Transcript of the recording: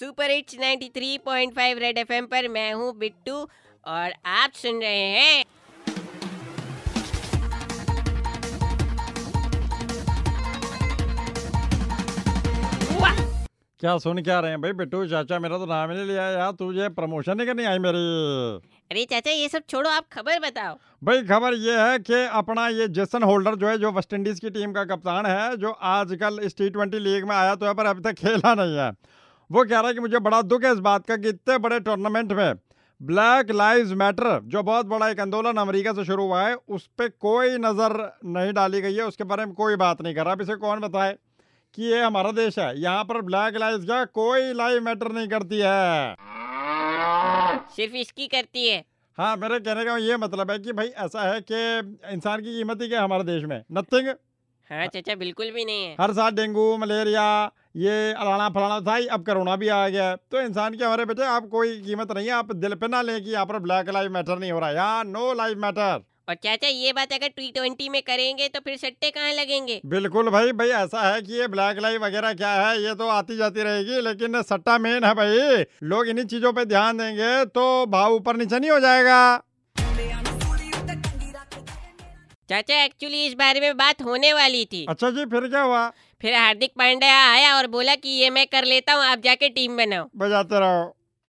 Super hits 93.5 red FM पर मैं हूँ बिट्टू और आप सुन रहे हैं क्या सुन क्या रहे हैं भाई बिट्टू? चाचा मेरा तो नाम ही नहीं लिया यार। तुझे प्रमोशन नहीं करनी आई मेरी? अरे चाचा ये सब छोड़ो आप खबर बताओ। भाई खबर ये है कि अपना ये जेसन होल्डर जो है जो वेस्ट इंडीज की टीम का कप्तान है जो आजकल इस टी ट्वेंटी लीग में आया तो है पर अभी तक खेला नहीं है। वो कह रहा है कि मुझे बड़ा दुख है इस बात का कि इतने बड़े टूर्नामेंट में ब्लैक लाइव्स मैटर जो बहुत बड़ा एक आंदोलन अमेरिका से शुरू हुआ है उस पर कोई नज़र नहीं डाली गई है। उसके बारे में कोई बात नहीं कर रहा। अब इसे कौन बताए कि ये हमारा देश है? यहाँ पर ब्लैक लाइव्स का कोई लाइव मैटर नहीं करती है। सिर्फ़ इसकी करती है। हाँ मेरे कहने का ये मतलब है कि भाई ऐसा है कि इंसान की कीमत ही क्या हमारे देश में? नथिंग हाँ चाचा बिल्कुल भी नहीं है। हर साल डेंगू मलेरिया ये अलाना फलाना था ही अब करोना भी आ गया है। तो इंसान की हमारे बेटे आप कोई कीमत नहीं है आप दिल पे ना लें कि यहाँ पर ब्लैक लाइव मैटर नहीं हो रहा। यहाँ नो लाइव मैटर। और चाचा ये बात अगर टी ट्वेंटी में करेंगे तो फिर सट्टे कहाँ लगेंगे? बिल्कुल भाई भाई ऐसा है कि ये ब्लैक लाइव वगैरह क्या है ये तो आती जाती रहेगी लेकिन सट्टा मेन है भाई। लोग इन्हीं चीज़ों पे ध्यान देंगे तो भाव ऊपर नीचे नहीं हो जाएगा। चाचा एक्चुअली इस बारे में बात होने वाली थी। अच्छा जी फिर क्या हुआ? फिर हार्दिक पांड्या आया और बोला कि ये मैं कर लेता हूँ आप जाके टीम बनाओ। बजाते रहो।